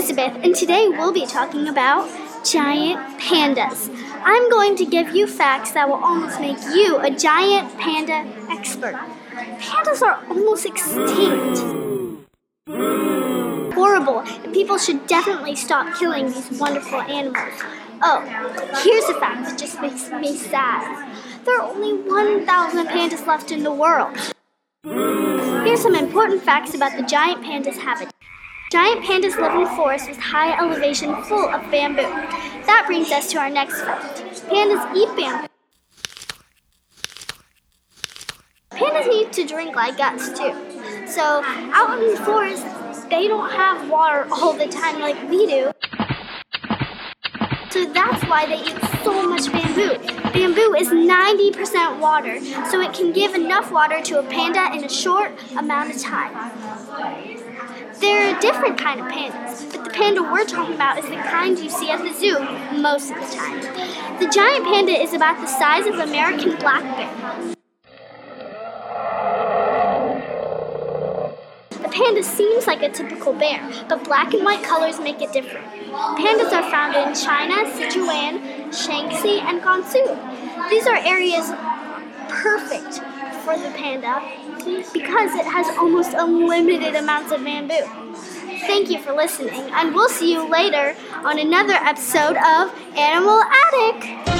Elizabeth, and today we'll be talking about giant pandas. I'm going to give you facts that will almost make you a giant panda expert. Pandas are almost extinct. Horrible, and people should definitely stop killing these wonderful animals. Oh, here's a fact that just makes me sad. There are only 1,000 pandas left in the world. Here's some important facts about the giant panda's habitat. Giant pandas live in forests with high elevation full of bamboo. That brings us to our next fact. Pandas eat bamboo. Pandas need to drink like us too. So out in the forest, they don't have water all the time like we do. So that's why they eat so much bamboo. Bamboo is 90% water, so it can give enough water to a panda in a short amount of time. Different kind of pandas, but the panda we're talking about is the kind you see at the zoo most of the time. The giant panda is about the size of American black bear. The panda seems like a typical bear, but black and white colors make it different. Pandas are found in China, Sichuan, Shaanxi, and Gansu. These are areas perfect for the panda because it has almost unlimited amounts of bamboo. Thank you for listening, and we'll see you later on another episode of Animal Attic.